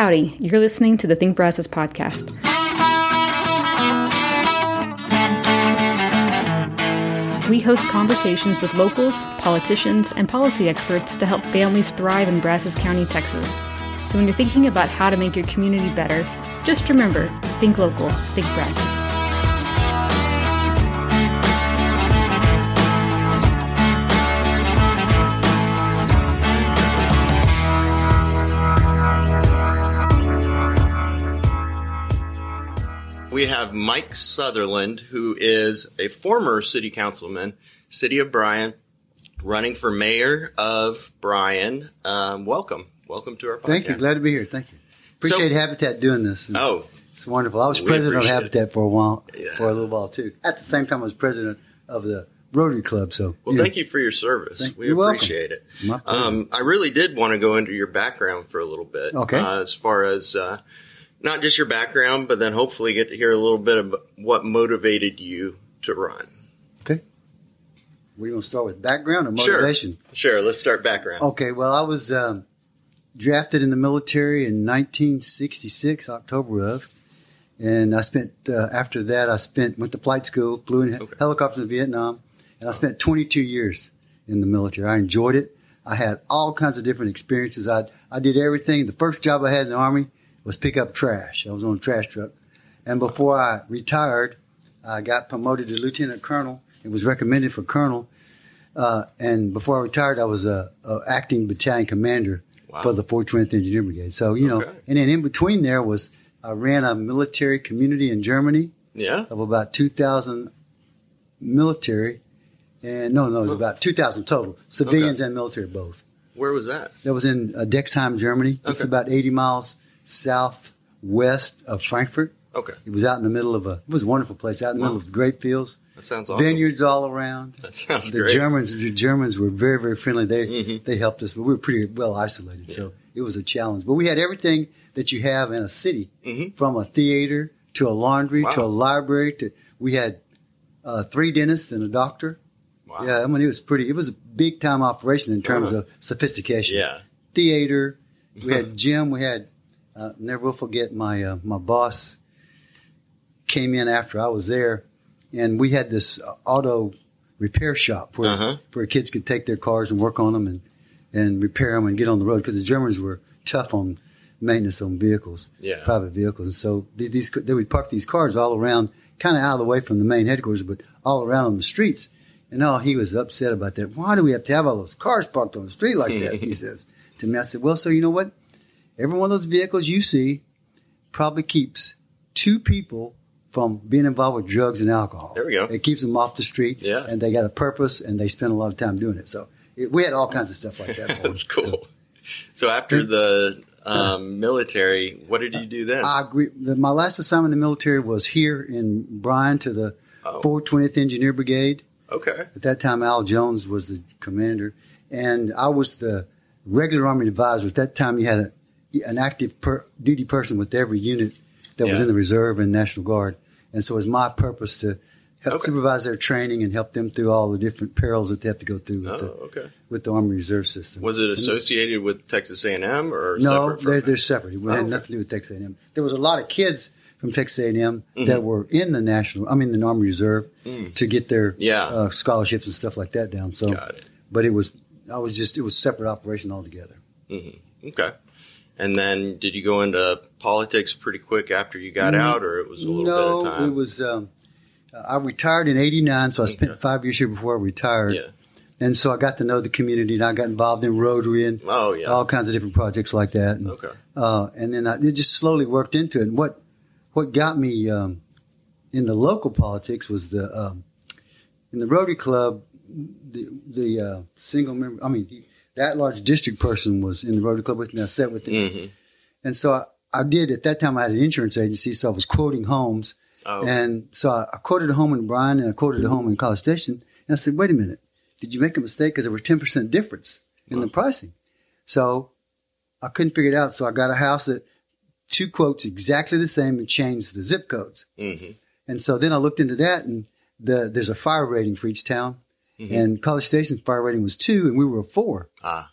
Howdy, you're listening to the Think Brazos podcast. We host conversations with locals, politicians, and policy experts to help families thrive in Brazos County, Texas. So when you're thinking about how to make your community better, just remember think local, think Brazos. We have Mike Sutherland, who is a former city councilman, City of Bryan, running for mayor of Bryan. Um, welcome. Welcome to our podcast. Thank you. Glad to be here. Thank you. Appreciate So- Habitat doing this. And Oh, It's wonderful. I was president of appreciate Habitat for a while, Yeah. for a little while too. At the same time, I was president of the Rotary Club. So, well, thank you for your service. Thank- we you're welcome. appreciate it. Um, I really did want to go into your background for a little bit. Okay. Uh, as far as uh, not just your background, but then hopefully get to hear a little bit of what motivated you to run. Okay. We're going to start with background or Sure. motivation? Sure. Let's start background. Okay. Well, I was um, drafted in the military in 1966, October of, and I spent uh, after that I spent went to flight school, flew in Okay. helicopters in Vietnam, and I spent 22 years in the military. I enjoyed it. I had all kinds of different experiences. I I did everything. The first job I had in the army was pick up trash. I was on a trash truck, and before I retired, I got promoted to lieutenant colonel. It was recommended for colonel. Uh, and before I retired, I was a, a acting battalion commander Wow. for the 420th Engineer Brigade. So you know, and then in between there was I ran a military community in Germany Yeah. of about 2,000 military, and no, no, it was about 2,000 total civilians and military both. Where was that? That was in uh, Dexheim, Germany. It's about 80 miles southwest of Frankfurt. Okay. It was out in the middle of a. It was a wonderful place out in the middle of grape fields, That sounds awesome. vineyards all around. That sounds The great. Germans, the Germans were very, very friendly. They Mhm. they helped us, but we were pretty well isolated, so it was a challenge. But we had everything that you have in a city, Mhm. from a theater to a laundry to a library. To we had uh, three dentists and a doctor. Wow. Yeah, I mean it was pretty. It was a big time operation in terms Uh-huh. of sophistication. Yeah. theater. We had gym. We had. Uh, never will forget my uh, my boss came in after I was there, and we had this auto repair shop where Uh-huh. where kids could take their cars and work on them and and repair them and get on the road because the Germans were tough on maintenance on vehicles, Yeah. private vehicles. And so these they would park these cars all around, kind of out of the way from the main headquarters, but all around on the streets. And oh, he was upset about that. Why do we have to have all those cars parked on the street like that? he says to me. I said, well, so you know what? Every one of those vehicles you see probably keeps two people from being involved with drugs and alcohol. There we go. It keeps them off the street. Yeah. And they got a purpose and they spend a lot of time doing it. So it, we had all kinds of stuff like that. That's them. So cool. So, after the um, military, what did you do then? I agree. The, my last assignment in the military was here in Bryan to the Oh. 420th Engineer Brigade. okay. At that time, Al Jones was the commander, and I was the regular Army advisor. At that time, you had a, an active per, duty person with every unit that was in the reserve and National Guard, and so it was my purpose to help Okay. supervise their training and help them through all the different perils that they have to go through with, Oh, the, okay. with the Army Reserve System. Was it associated with Texas A&M or No, separate they're, they're separate. It had Okay. nothing to do with Texas A&M. There was a lot of kids from Texas A&M Mm-hmm. that were in the national, I mean, the Army Reserve to get their Mm. Yeah. uh, scholarships and stuff like that down. So, Got it. but it was, I was just, it was separate operation altogether. Okay. And then did you go into politics pretty quick after you got out, or it was a little no, bit of time? it was. Um, I retired in '89, so I spent Okay. five years here before I retired. Yeah. And so I got to know the community, and I got involved in Rotary and Oh, yeah. all kinds of different projects like that. And, Okay. uh, and then I, it just slowly worked into it. And what what got me um, in the local politics was the um, in the Rotary Club, the the uh, single member. I mean, that large district person was in the Rotary Club with me. I sat with him, hmm and so I, I did. At that time, I had an insurance agency, so I was quoting homes. Oh, And so I, I quoted a home in Bryan and I quoted a home in College Station. And I said, wait a minute, did you make a mistake? Because there was 10% difference in the pricing. So I couldn't figure it out. So I got a house that two quotes exactly the same and changed the zip codes. hmm And so then I looked into that and the, there's a fire rating for each town. Mhm. And College Station's fire rating was two and we were a four. Ah,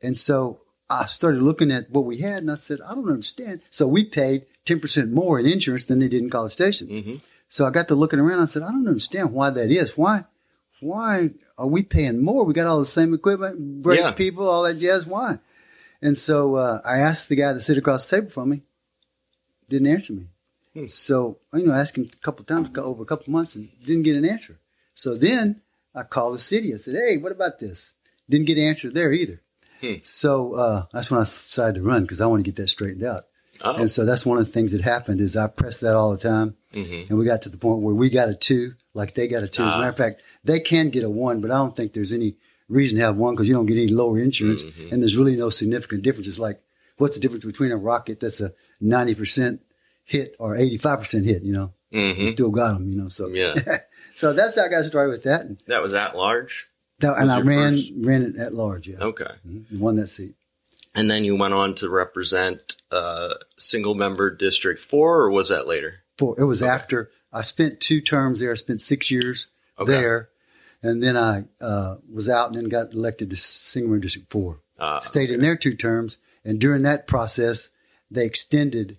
And so I started looking at what we had and I said, I don't understand. So we paid 10% more in insurance than they did in College Station. Mm-hmm. So I got to looking around. I said, I don't understand why that is. Why, why are we paying more? We got all the same equipment, great Yeah. people, all that jazz. Why? And so uh, I asked the guy to sit across the table from me. Didn't answer me. Hmm. So you know, I asked him a couple times over a couple months and didn't get an answer. So then I called the city. I said, "Hey, what about this?" Didn't get an answer there either. Hmm. So uh, that's when I decided to run because I want to get that straightened out. Oh, And so that's one of the things that happened is I pressed that all the time, mhm. and we got to the point where we got a two, like they got a two. As a Ah. matter of fact, they can get a one, but I don't think there's any reason to have one because you don't get any lower insurance, Mhm. and there's really no significant differences. It's like, what's the difference between a rocket that's a ninety percent hit or eighty five percent hit? You know, you Mhm. still got them. You know, so Yeah. so that's how I got started with that, and, That was at large. that, and I ran first- ran it at large. Yeah, Okay. Mhm. won that seat. And then you went on to represent uh, single member District 4, or was that later? Four. it was Okay. after I spent two terms there. I spent six years Okay. there, and then I uh, was out and then got elected to single member District Four. Uh, Stayed in there two terms, and during that process, they extended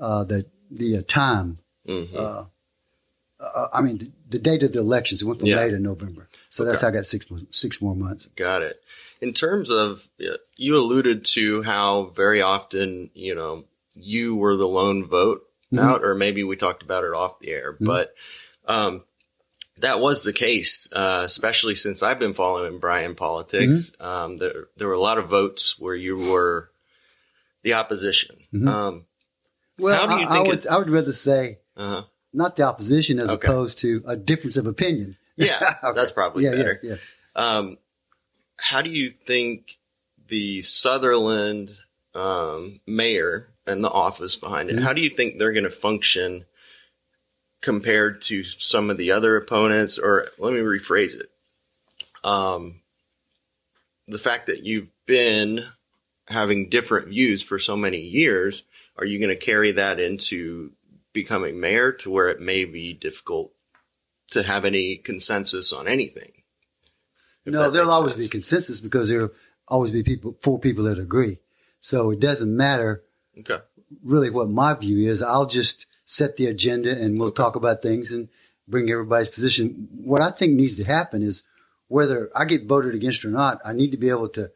uh, the the uh, time. mhm. Uh, I mean, the, the date of the elections. It went from Yeah. May to November, so that's how I got six six more months. Got it. In terms of, you alluded to how very often, you know, you were the lone vote Mhm. out, or maybe we talked about it off the air, Mhm. but um, that was the case, uh, especially since I've been following Bryan politics. Mm-hmm. Um, there, there were a lot of votes where you were the opposition. Mhm. Um, Well, How do you I, I would I would rather say uh-huh. Not the opposition as Okay. opposed to a difference of opinion. Yeah, Okay. that's probably yeah, better. Yeah, yeah. Um, how do you think the Sutherland um, mayor and the office behind it, Mhm. how do you think they're going to function compared to some of the other opponents? Or let me rephrase it. Um, the fact that you've been having different views for so many years, are you going to carry that into becoming mayor to where it may be difficult to have any consensus on anything? No, there'll always sense. be consensus because there'll always be people, four people that agree. So it doesn't matter Okay. really what my view is. I'll just set the agenda and we'll talk about things and bring everybody's position. What I think needs to happen is whether I get voted against or not, I need to be able to,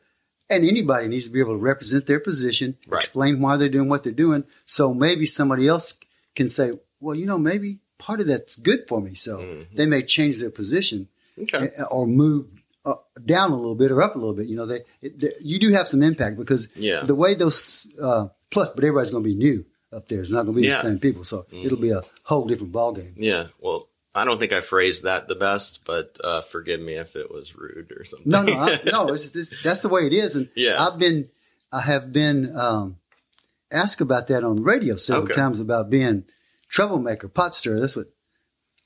and anybody needs to be able to represent their position, Right. explain why they're doing what they're doing. So maybe somebody else can say, well, you know, maybe part of that's good for me. So Mhm. they may change their position Okay. uh, or move uh, down a little bit or up a little bit. You know, they, it, they you do have some impact because Yeah. the way those uh, plus, but everybody's going to be new up there. It's not going to be Yeah. the same people, so Mhm. it'll be a whole different ballgame. Yeah. Well, I don't think I phrased that the best, but uh, forgive me if it was rude or something. No, no, I, no. It's just, that's the way it is, and Yeah. I've been, I have been um, asked about that on the radio several Okay. times about being troublemaker, pot stirrer. That's what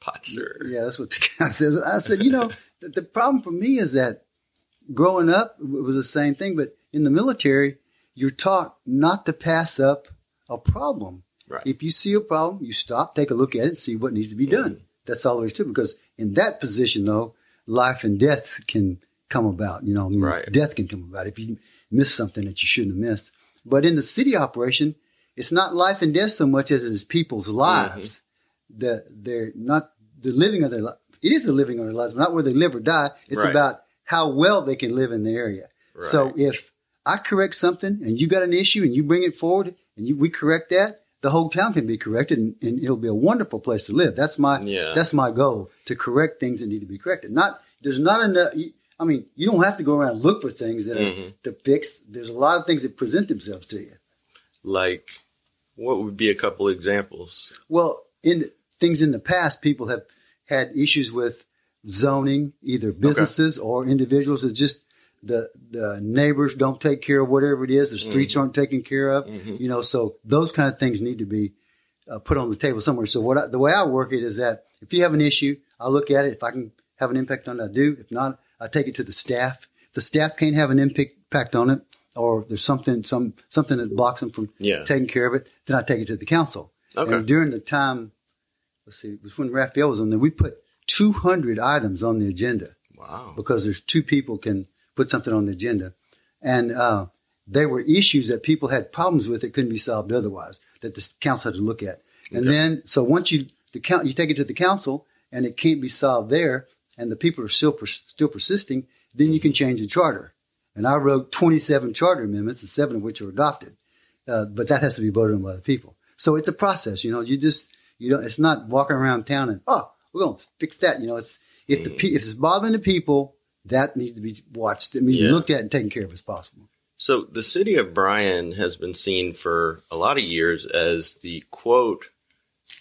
Potzer. Yeah, that's what the guy says. I said, you know, the, the problem for me is that growing up it was the same thing, but in the military, you're taught not to pass up a problem. Right. If you see a problem, you stop, take a look at it, and see what needs to be done. Mm. That's all there is to it. Because in that position, though, life and death can come about. You know, I mean, Right. death can come about if you miss something that you shouldn't have missed. But in the city operation, it's not life and death so much as it is people's mm-hmm. lives. The they're not the living of their life. It is the living of their lives, but not where they live or die. It's Right. about how well they can live in the area. So if I correct something and you got an issue and you bring it forward and you, we correct that, the whole town can be corrected and, and it'll be a wonderful place to live. That's my Yeah. that's my goal to correct things that need to be corrected. Not there's not enough. I mean, you don't have to go around and look for things that are Mhm. to fix. There's a lot of things that present themselves to you. Like, what would be a couple examples? Well, in things in the past, people have had issues with zoning, either businesses or individuals. It's just the the neighbors don't take care of whatever it is. The streets aren't taken care of. Mhm. You know, so those kind of things need to be uh, put on the table somewhere. So what I, the way I work it is that if you have an issue, I look at it. If I can have an impact on it, I do. If not, I take it to the staff. If the staff can't have an impact on it, or there's something some something that blocks them from Yeah. taking care of it, then I take it to the council. Okay. And during the time, let's see, it was when Raphael was on there. We put 200 items on the agenda Wow. because there's two people can put something on the agenda, and uh, they were issues that people had problems with that couldn't be solved otherwise that the council had to look at. And Okay. then, so once you the count, you take it to the council and it can't be solved there, and the people are still pers- still persisting, then you can change the charter. And I wrote 27 charter amendments, and seven of which were adopted. Uh, but that has to be voted on by the people. So it's a process. You know, you just you don't. It's not walking around town and oh, we're going to fix that. You know, it's if the pe- if it's bothering the people, that needs to be watched. Mean, Yeah. looked at and taken care of as possible. So the city of Bryan has been seen for a lot of years as the quote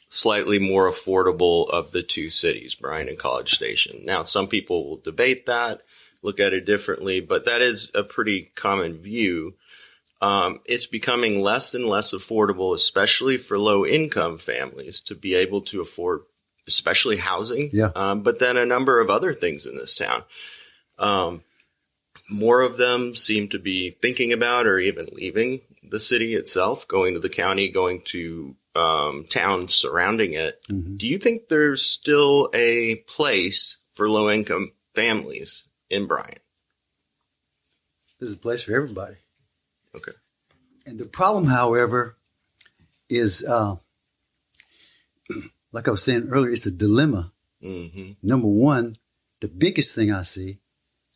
slightly more affordable of the two cities, Bryan and College Station. Now, some people will debate that, look at it differently, but that is a pretty common view. Um, it's becoming less and less affordable, especially for low income families, to be able to afford, especially housing. Yeah. Um, but then a number of other things in this town. Um, more of them seem to be thinking about or even leaving the city itself, going to the county, going to um, towns surrounding it. Mhm. Do you think there's still a place for low income families in Bryan? There's a place for everybody. Okay. And the problem, however, is uh, like I was saying earlier, it's a dilemma. hmm Number one, the biggest thing I see,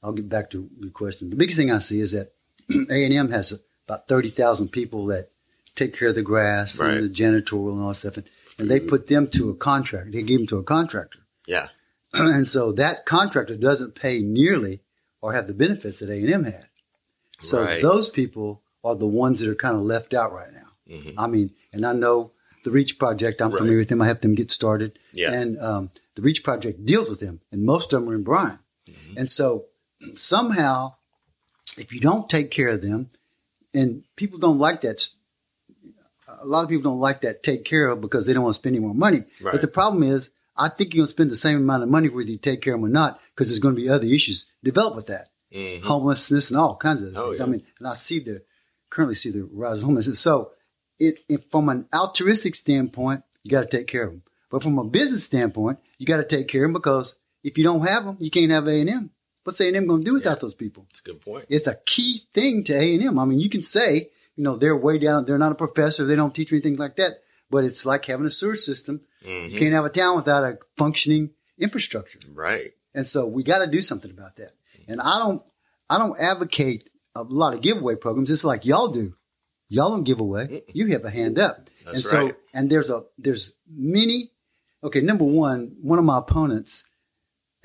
I'll get back to your question. The biggest thing I see is that A and M has about thirty thousand people that take care of the grass Right. and the janitorial and all that stuff, and, and they put them to a contract. They give them to a contractor, Yeah. and so that contractor doesn't pay nearly or have the benefits that A and M had. So Right. those people are the ones that are kind of left out right now. Mhm. I mean, and I know the Reach Project. I'm Right. familiar with them. I helped them get started. Yeah. And um, the Reach Project deals with them, and most of them are in Bryan. Mm-hmm. And so somehow, if you don't take care of them, and people don't like that. A lot of people don't like that take care of because they don't want to spend any more money. Right. But the problem is, I think you're going to spend the same amount of money whether you take care of them or not, because there's going to be other issues develop with that Mhm. homelessness and all kinds of Oh, things. yeah. I mean, and I see the currently see the rise of homelessness. So, it, it from an altruistic standpoint, you got to take care of them. But from a business standpoint, you got to take care of them because if you don't have them, you can't have A and M. What's A and M going to do without those people? That's a good point. It's a key thing to A and M. I mean, you can say, you know, they're way down. They're not a professor. They don't teach anything like that. But it's like having a sewer system. Mhm. You can't have a town without a functioning infrastructure. Right. And so we got to do something about that. And I don't, I don't advocate a lot of giveaway programs. It's like y'all do. Y'all don't give away. You have a hand up. That's and so, right. and there's a, there's many. Okay. Number one, one of my opponents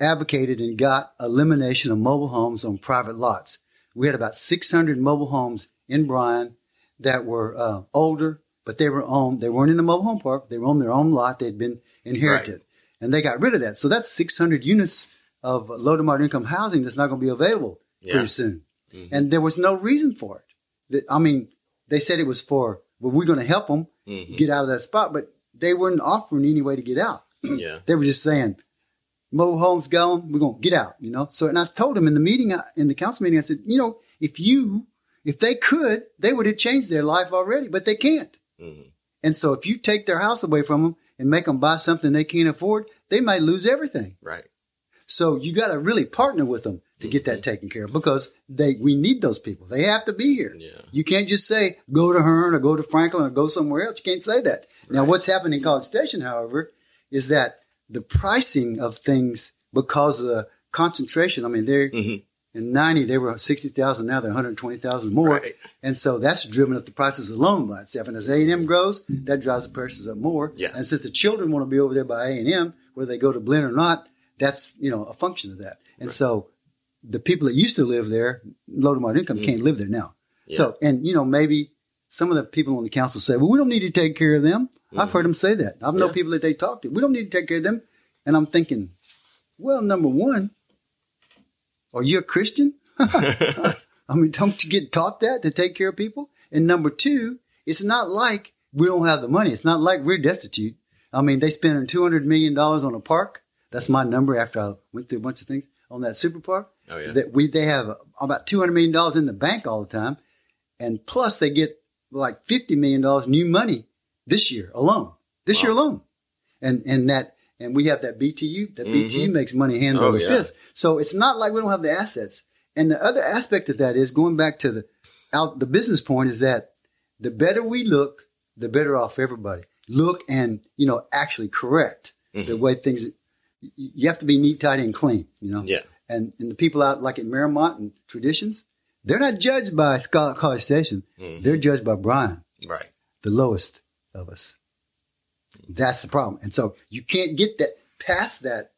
advocated and got elimination of mobile homes on private lots. We had about 600 mobile homes in Bryan that were uh, older, but they were on, they weren't in the mobile home park. They were on their own lot. They'd been inherited and they got rid of that. So that's 600 units of low to moderate income housing that's not going to be available Yeah. pretty soon. Mhm. And there was no reason for it. I mean, they said it was for, well, we're going to help them Mhm. get out of that spot, but they weren't offering any way to get out. Yeah. They were just saying, mobile homes gone, we're going to get out, you know? So, and I told them in the meeting, in the council meeting, I said, you know, if you, if they could, they would have changed their life already, but they can't. Mhm. And so if you take their house away from them and make them buy something they can't afford, they might lose everything. Right. So you got to really partner with them to get that taken care of because they we need those people. They have to be here. Yeah. You can't just say go to Hearne or go to Franklin or go somewhere else. You can't say that. Now what's happening in College Station, however, is that the pricing of things because of the concentration. I mean, they're Mhm. In ninety they were sixty thousand. Now they're one hundred twenty thousand more, Right. and so that's driven up the prices alone by itself. And as A and M grows, that drives the prices up more. Yeah. And since the children want to be over there by A and M, whether they go to Blinn or not, that's you know a function of that. And so the people that used to live there, low to moderate income, can't live there now. Mm-hmm. Yeah. So and you know maybe some of the people on the council say, well, we don't need to take care of them. I've heard them say that. I've known Mm-hmm. People that they talk to. We don't need to take care of them. And I'm thinking, well, number one, are you a Christian? I mean, don't you get taught that to take care of people? And number two, it's not like we don't have the money. It's not like we're destitute. I mean, they spending two hundred million dollars on a park. That's my number after I went through a bunch of things on that super park. Oh, yeah. That we they have about two hundred million dollars in the bank all the time, and plus they get like fifty million dollars new money this year alone. This year alone, and and that and we have that BTU. That BTU makes money hand Oh, over yeah. fist. So it's not like we don't have the assets. And the other aspect of that is going back to the out the business point is that the better we look, the better off everybody. Look and you know actually correct Mm-hmm. the way things. You have to be neat, tidy, and clean. You know. Yeah. And and the people out like at Miramont and Traditions, they're not judged by Scott College Station. Mm-hmm. They're judged by Bryan, Right. the lowest of us. That's the problem. And so you can't get that past that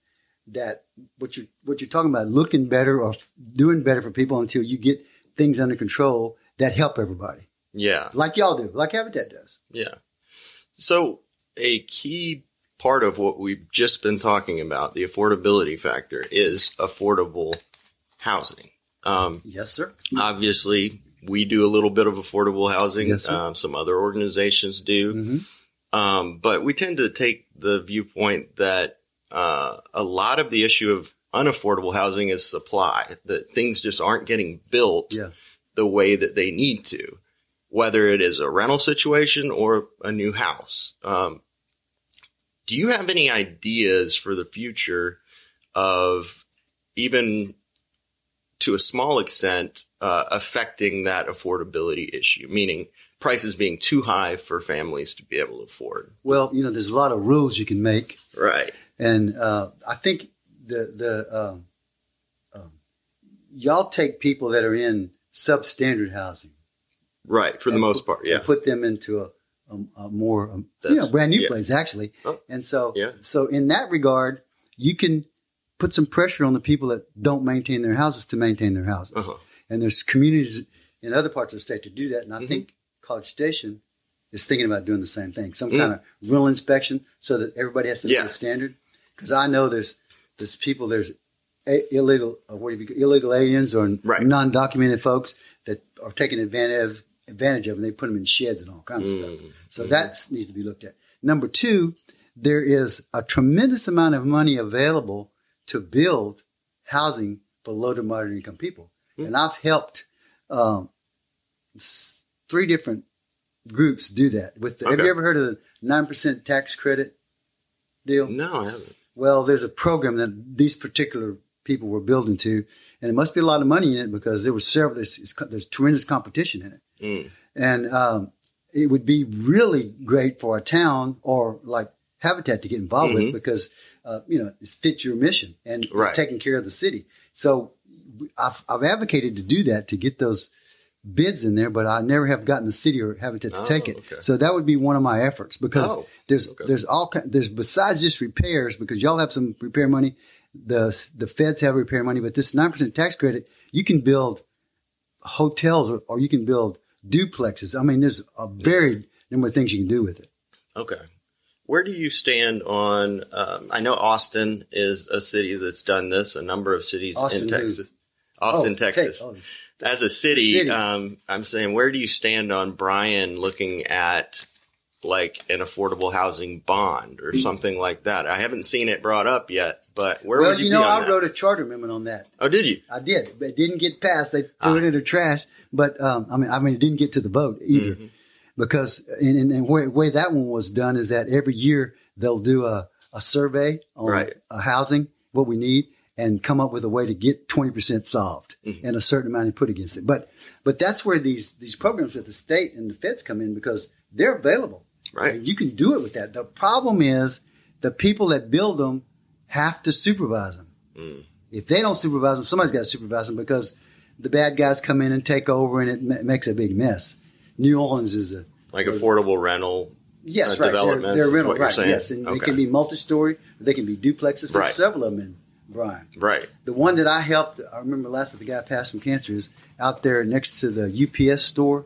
that what you're what you're talking about looking better or doing better for people until you get things under control that help everybody. Yeah. Like y'all do, like Habitat does. Yeah. So a key part of what we've just been talking about, the affordability factor, is affordable housing. Um, Yes, sir. obviously, we do a little bit of affordable housing. Yes, um, some other organizations do. Mhm. Um, but we tend to take the viewpoint that uh, a lot of the issue of unaffordable housing is supply, that things just aren't getting built Yeah. the way that they need to, whether it is a rental situation or a new house. Um, do you have any ideas for the future of even to a small extent uh, affecting that affordability issue, meaning prices being too high for families to be able to afford? Well, you know, there's a lot of rules you can make, Right. and uh, I think the the um, um, y'all take people that are in substandard housing, Right. For the most put- part. Yeah. put them into a, a, a more um, you know brand new yeah. place actually, Oh, and so yeah. so in that regard, you can put some pressure on the people that don't maintain their houses to maintain their houses, Uh-huh. and there's communities in other parts of the state to do that, and I Mhm. think College Station is thinking about doing the same thing, some Mm. kind of rental inspection, so that everybody has to Yeah. meet the standard. Because I know there's there's people there's a, illegal or what do you illegal aliens or Right. non-documented folks that are taking advantage of advantage of and they put them in sheds and all kinds of stuff. Mm. So that needs to be looked at. Number two, there is a tremendous amount of money available to build housing for low to moderate income people, and I've helped um, three different groups do that. With the, have you ever heard of the nine percent tax credit deal? No, I haven't. Well, there's a program that these particular people were building to, and it must be a lot of money in it because there was several. There's, there's tremendous competition in it, Mm. and um, it would be really great for a town or like Habitat to get involved Mhm. with because uh, you know it fits your mission and Right. taking care of the city. So I've, I've advocated to do that to get those bids in there, but I never have gotten the city or have Habitat to Oh, take it. okay. So that would be one of my efforts because Oh, there's okay. there's all there's besides just repairs because y'all have some repair money, the the feds have repair money, but this nine percent tax credit you can build hotels or, or you can build duplexes. I mean, there's a varied number of things you can do with it. Okay. Where do you stand on? Um, I know Austin is a city that's done this. A number of cities Austin in? Texas. Austin, Oh, Texas. Tex- oh, As a city, City. Um, I'm saying, where do you stand on Bryan looking at like an affordable housing bond or something like that? I haven't seen it brought up yet, but where well, would you, you know, I that? wrote a charter amendment on that. oh, did you? I did. It didn't get passed. They threw Ah. it in the trash. But um, I mean, I mean, it didn't get to the vote either, Mm-hmm. Because and, and, and way, way that one was done is that every year they'll do a, a survey on Right. a housing what we need and come up with a way to get twenty percent solved Mm-hmm. and a certain amount to put against it. But but that's where these these programs with the state and the feds come in because they're available. Right. And you can do it with that. The problem is the people that build them have to supervise them. Mm. If they don't supervise them, somebody's got to supervise them because the bad guys come in and take over and it ma- makes a big mess. New Orleans is a Like affordable rental? yes, Uh, right. They're, they're rental, right? saying? Yes, and they can be multi-story. They can be duplexes. There's Right. several of them in Bryan. Right. The one that I helped, I remember last with the guy passed from cancer is out there next to the UPS store.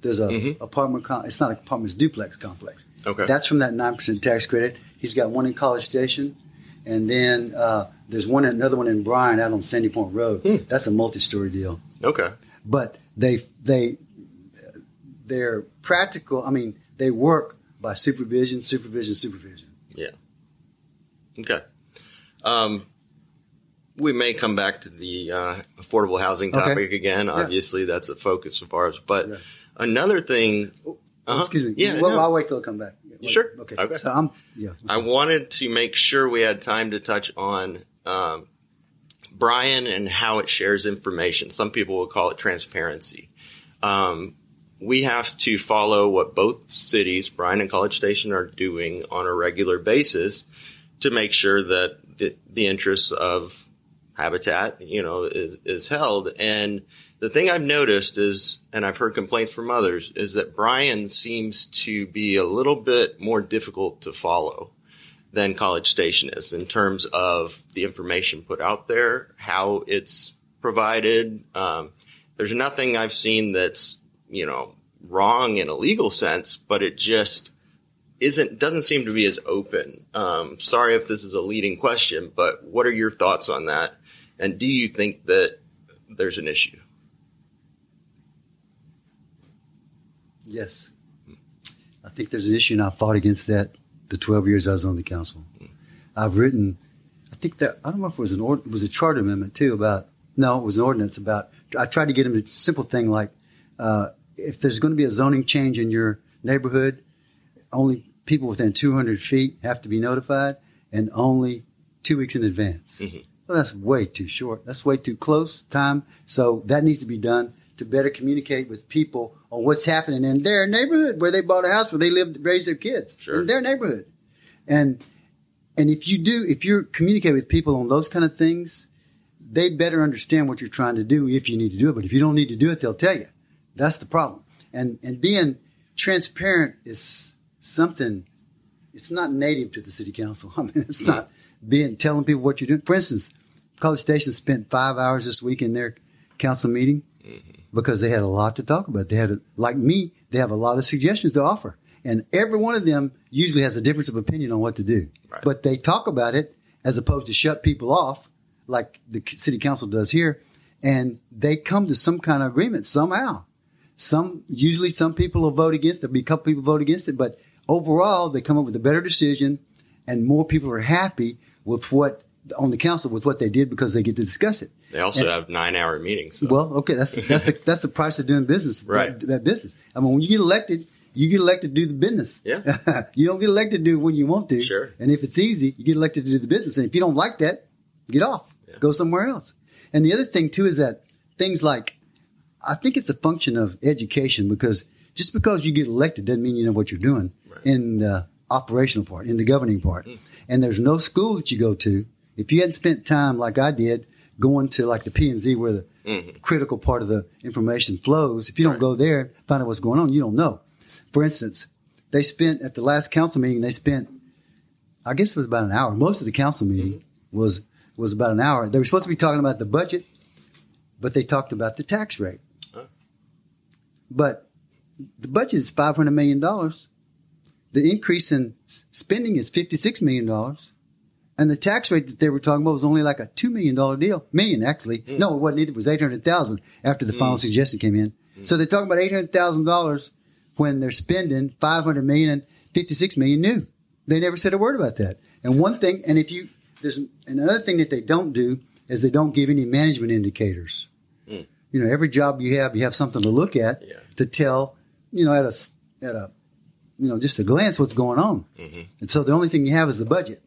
There's a Mhm. apartment. Com- it's not an apartment. It's duplex complex. Okay. That's from that nine percent tax credit. He's got one in College Station, and then uh, there's one another one in Bryan out on Sandy Point Road. Hmm. That's a multi-story deal. okay. But they they they're practical. I mean, they work by supervision, supervision, supervision. Yeah. Okay. Um, we may come back to the uh, affordable housing Okay. topic again. Obviously, that's a focus of ours. But Yeah. another thing, Uh-huh. Excuse me. Yeah, well, no. I'll wait till I come back. Wait. sure? Okay. Okay. So I'm yeah. I wanted to make sure we had time to touch on um, Bryan and how it shares information. Some people will call it transparency. um, we have to follow what both cities, Bryan and College Station, are doing on a regular basis to make sure that the, the interests of habitat, you know, is, is held. And the thing I've noticed is, and I've heard complaints from others, is that Bryan seems to be a little bit more difficult to follow than College Station is in terms of the information put out there, how it's provided. Um, there's nothing I've seen that's, you know, wrong in a legal sense, but it just isn't, doesn't seem to be as open. Um, sorry if this is a leading question, but what are your thoughts on that? And do you think that there's an issue? Yes. I think there's an issue, and I fought against that the 12 years I was on the council. I've written, I think that, I don't know if it was an ord, it was a charter amendment too about, no, it was an ordinance about, I tried to get him a simple thing like, uh, if there's going to be a zoning change in your neighborhood, only people within 200 feet have to be notified and only two weeks in advance. Mhm. Well, that's way too short. That's way too close time. So that needs to be done to better communicate with people on what's happening in their neighborhood where they bought a house where they live, raise their kids Sure. in their neighborhood. And, and if you do, if you're communicating with people on those kind of things, they better understand what you're trying to do if you need to do it. But if you don't need to do it, they'll tell you. That's the problem. And, and being transparent is something, it's not native to the city council. I mean, it's not being, telling people what you're doing. For instance, College Station spent five hours this week in their council meeting mm-hmm. because they had a lot to talk about. They had, a, like me, they have a lot of suggestions to offer. And every one of them usually has a difference of opinion on what to do. Right. But they talk about it as opposed to shut people off like the city council does here. And they come to some kind of agreement somehow. Some, usually some people will vote against it. There'll be a couple people vote against it, but overall they come up with a better decision and more people are happy with what on the council with what they did because they get to discuss it. They also And- have nine hour meetings. So. Well, okay, that's that's the that's the price of doing business. Right. That, that business. I mean, when you get elected, you get elected to do the business. Yeah. you don't get elected to do it when you want to. Sure. And if it's easy, you get elected to do the business. And if you don't like that, get off. Yeah. Go somewhere else. And the other thing too is that things like I think it's a function of education because just because you get elected doesn't mean you know what you're doing Right. in the operational part, in the governing part. Hmm. And there's no school that you go to if you hadn't spent time like I did going to like the P and Z where the Mhm. critical part of the information flows. If you don't Right. go there and find out what's going on, you don't know. For instance, they spent at the last council meeting, they spent, I guess it was about an hour. Most of the council meeting was was about an hour. They were supposed to be talking about the budget, but they talked about the tax rate. But the budget is five hundred million dollars. The increase in spending is fifty six million dollars. And the tax rate that they were talking about was only like a two million dollar deal. Million actually. Mm. No, it wasn't either. It was eight hundred thousand after the mm. final suggestion came in. Mm. So they're talking about eight hundred thousand dollars when they're spending five hundred million and fifty six million new. They never said a word about that. And one thing, and if you there's another thing that they don't do is they don't give any management indicators. You know, every job you have, you have something to look at Yeah. to tell. You know, at a at a you know just a glance what's going on. Mhm. And so the only thing you have is the budget.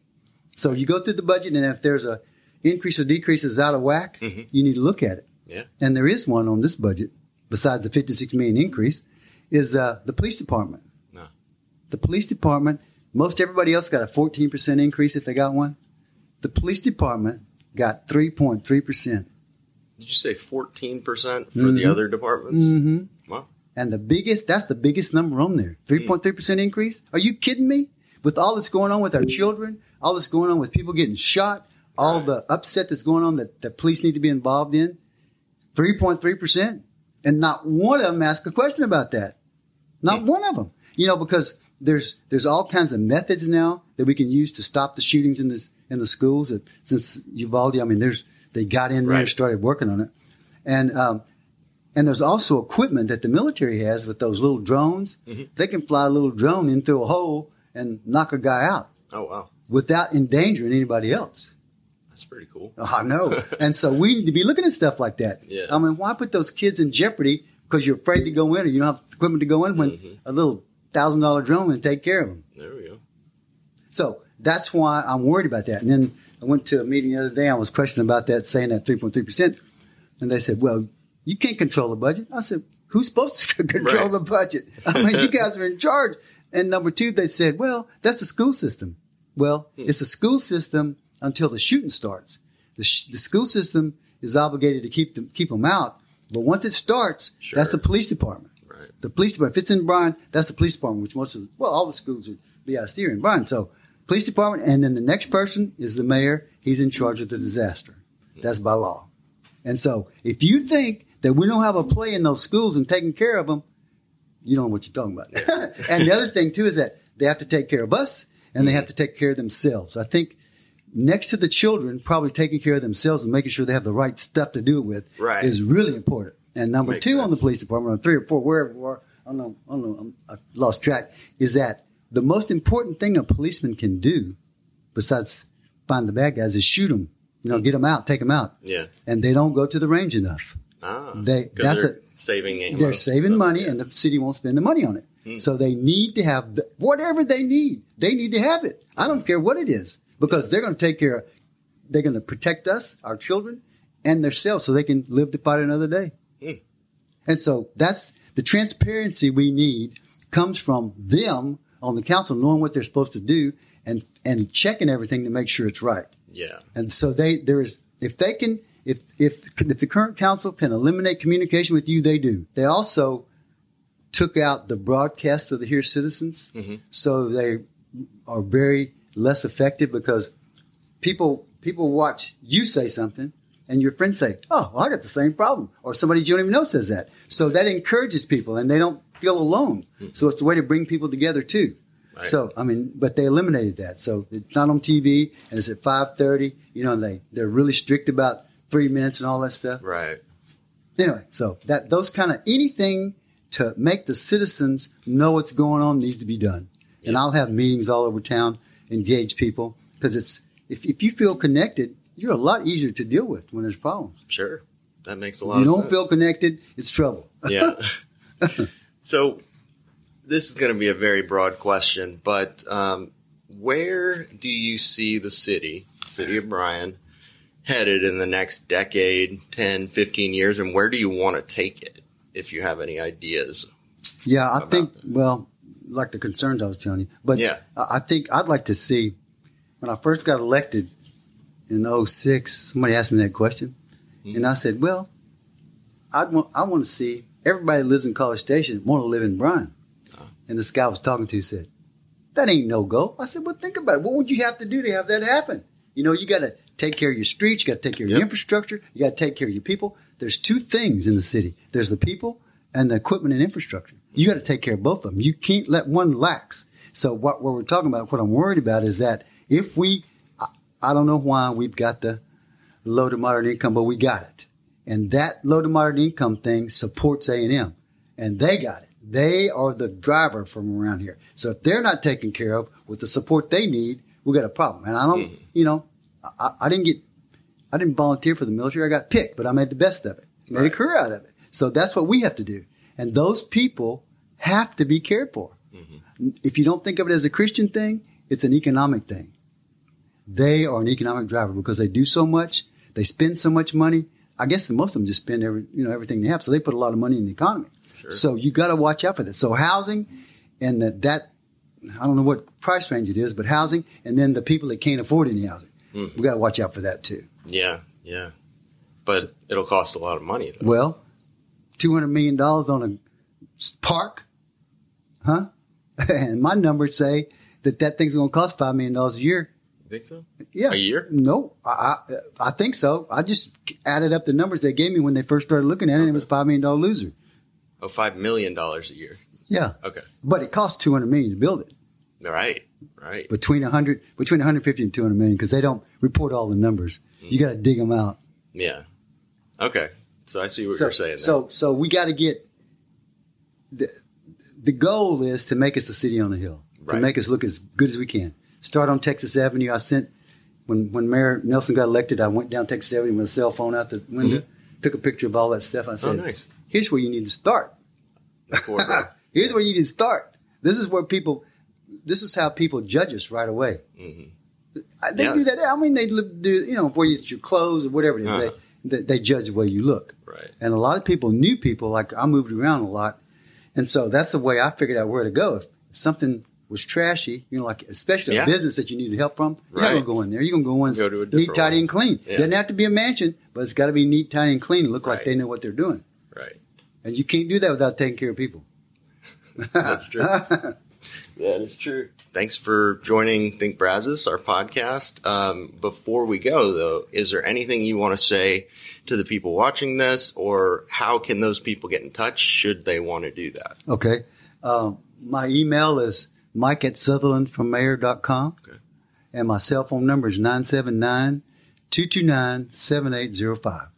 So you go through the budget, and if there's a increase or decrease is out of whack, Mhm. you need to look at it. Yeah. And there is one on this budget, besides the 56 million increase, is uh, the police department. No. The police department, most everybody else got a 14% increase if they got one. The police department got 3.3%. Did you say 14% for the Mhm. other departments? Mm-hmm. Wow. And the biggest, that's the biggest number on there. 3.3% increase? Are you kidding me? With all that's going on with our children, all that's going on with people getting shot, all Right. the upset that's going on that the police need to be involved in, 3.3%. And not one of them asked a question about that. Not one of them. You know, because there's, there's all kinds of methods now that we can use to stop the shootings in the, in the schools. Since Uvalde, I mean, there's, they got in there and started working on it. And, um, and there's also equipment that the military has with those little drones. Mhm. They can fly a little drone in through a hole and knock a guy out Oh, wow. without endangering anybody else. That's pretty cool. Oh, I know. and so we need to be looking at stuff like that. Yeah. I mean, why put those kids in jeopardy because you're afraid to go in or you don't have equipment to go in when Mhm. a little thousand dollar drone can take care of them? There we go. So that's why I'm worried about that. And then I went to a meeting the other day. I was questioning about that, saying that 3.3%. And they said, well, you can't control the budget. I said, who's supposed to control Right. the budget? I mean, you guys are in charge. And number two, they said, well, that's the school system. Well, Hmm. it's a school system until the shooting starts. The, sh- the school system is obligated to keep them keep them out, but once it starts, Sure. that's the police department. Right. The police department. If it's in Bryan, that's the police department, which most of the, well, all the schools would be out here in Bryan. So, police department, and then the next person is the mayor. He's in charge of the disaster. That's by law. And so, if you think that we don't have a play in those schools and taking care of them, you don't know what you're talking about. and the other thing too is that they have to take care of us and they have to take care of themselves. I think next to the children, probably taking care of themselves and making sure they have the right stuff to do it with Right. is really important. And number Makes two on the police department, or three or four, wherever we are, I don't know, I don't know, I'm, I lost track, is that the most important thing a policeman can do, besides find the bad guys, is shoot them. You know, get them out, take them out. Yeah. And they don't go to the range enough. Ah, They- that's they're a- saving ammo. They're saving So, money, yeah. Hmm. and the city won't spend the money on it. So they need to have the, whatever they need. They need to have it. I don't care what it is because they're going to take care. of They're going to protect us, our children, and themselves, so they can live to fight another day. Hmm. And so that's the transparency we need comes from them on the council knowing what they're supposed to do and and checking everything to make sure it's right. yeah. And so they there is if they can if if if the current council can eliminate communication with you, they do. They also took out the broadcast of the Hear Citizens, mm-hmm. so they are very less effective because people people watch you say something and your friends say, "Oh, well, I got the same problem," or somebody you don't even know says that. So that encourages people, and they don't feel alone. Mm-hmm. So it's a way to bring people together too. Right. So I mean, but they eliminated that. So it's not on TV, and it's at five thirty. You know, and they they're really strict about three minutes and all that stuff. Right. Anyway, so that those kind of anything to make the citizens know what's going on needs to be done. And I'll have meetings all over town, engage people because it's if if you feel connected, you're a lot easier to deal with when there's problems. Sure. That makes a lot you don't sense. feel connected, it's trouble. yeah. so this is going to be a very broad question, but um, where do you see the city, city of Bryan, headed in the next decade, 10, 15 years, and where do you want to take it if you have any ideas? Yeah, I think that. well, like the concerns I was telling you, but Yeah. I think I'd like to see when I first got elected in 06, somebody asked me that question, Mm-hmm. and I said, well, I want I want to see everybody lives in College Station want to live in Bryan, Uh-huh. and this guy I was talking to said, that ain't no go. I said, well, think about it. What would you have to do to have that happen? You know, you got to take care of your streets, you got to take care of your infrastructure, you got to take care of your people. There's two things in the city. There's the people and the equipment and infrastructure. You got to take care of both of them. You can't let one lax. So what, what we're talking about, what I'm worried about is that if we, I, I don't know why we've got the low to moderate income, but we got it. And that low to moderate income thing supports A&M. And they got it. They are the driver from around here. So if they're not taken care of with the support they need, we got a problem. And I don't, mm-hmm. you know, I, I didn't get, I didn't volunteer for the military. I got picked, but I made the best of it. Made a career out of it. So that's what we have to do. And those people have to be cared for. Mm-hmm. If you don't think of it as a Christian thing, it's an economic thing. They are an economic driver because they do so much, they spend so much money. I guess the most of them just spend every, you know, everything they have. So they put a lot of money in the economy. So you got to watch out for that. So housing and that, that, I don't know what price range it is, but housing and then the people that can't afford any housing. Hmm. We got to watch out for that too. Yeah, yeah. But it'll cost a lot of money, though. Well, two hundred million dollars on a park, huh? And my numbers say that that thing's going to cost five million dollars a year. Think so? Yeah, A year? No, I, I I think so. I just added up the numbers they gave me when they first started looking at it. and It was five million dollar loser. Oh, $5 million a year. Yeah, Okay. but it cost two hundred million to build it. Right. Right. Between a hundred, between one hundred fifty and two hundred million, because they don't report all the numbers. You got to dig them out. Yeah. Okay. So I see what so, you're saying. So, so we got to get the the goal is to make us a city on the hill, to make us look as good as we can. Start on Texas Avenue. I sent when when Mayor Nelson got elected. I went down Texas Avenue with a cell phone out the window, took a picture of all that stuff. I said, Mm-hmm. oh, nice. "Here's where you need to start. Here's where you need to start. This is where people. This is how people judge us right away. Mhm. I- They do that. I mean, they do you know where it's your clothes or whatever it is. Uh-huh. They, they, they judge the way you look. Right. And a lot of people, new people, like I moved around a lot, and so that's the way I figured out where to go. If something was trashy, you know, like especially Yeah. a business that you need help from, you're not gonna go in there. You're gonna go in Go to a neat, tidy, one. and clean. Yeah. Doesn't have to be a mansion, but it's got to be neat, tidy, and clean. Look Right. like they know what they're doing. Right. And you can't do that without taking care of people. That's true. that is true. Thanks for joining Think Brazos, our podcast. Um, before we go, though, is there anything you want to say to the people watching this, or how can those people get in touch should they want to do that? Okay. Um, my email is mike at sutherlandformayor.com. Okay. And my cell phone number is 979 229 7805.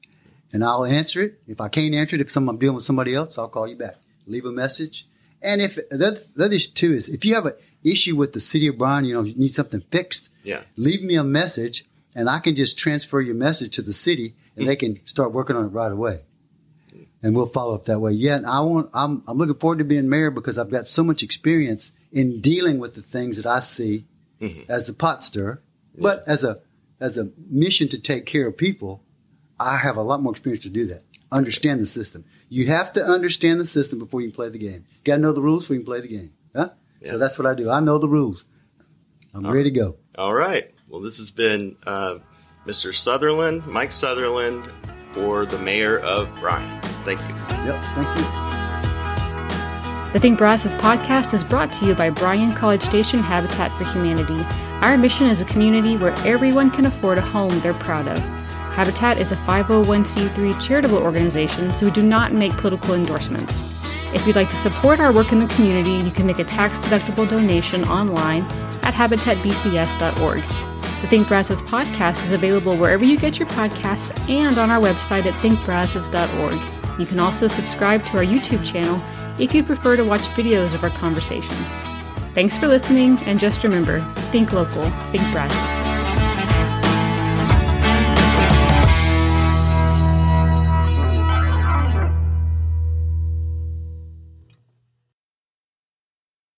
And I'll answer it. If I can't answer it, if some, I'm dealing with somebody else, I'll call you back. Leave a message. And if the other, the other issue too is if you have an issue with the city of Bryan, you know, you need something fixed, Yeah. leave me a message and I can just transfer your message to the city and they can start working on it right away. And we'll follow up that way. Yeah, and I want I'm I'm looking forward to being mayor because I've got so much experience in dealing with the things that I see as the pot stirrer. But as a as a mission to take care of people, I have a lot more experience to do that. Understand the system. You have to understand the system before you can play the game. You got to know the rules before you can play the game. Huh? Yeah. So that's what I do. I know the rules. I'm ready to go. All right. Well, this has been uh, Mr. Sutherland, Mike Sutherland, for the mayor of Bryan. Thank you. Yep. Thank you. The Think Brazos podcast is brought to you by Bryan College Station Habitat for Humanity. Our mission is a community where everyone can afford a home they're proud of. Habitat is a 501c3 charitable organization, so we do not make political endorsements. If you'd like to support our work in the community, you can make a tax deductible donation online at habitatbcs.org. The Think Brazos podcast is available wherever you get your podcasts and on our website at thinkbrazos.org. You can also subscribe to our YouTube channel if you prefer to watch videos of our conversations. Thanks for listening, and just remember think local, think Brazos.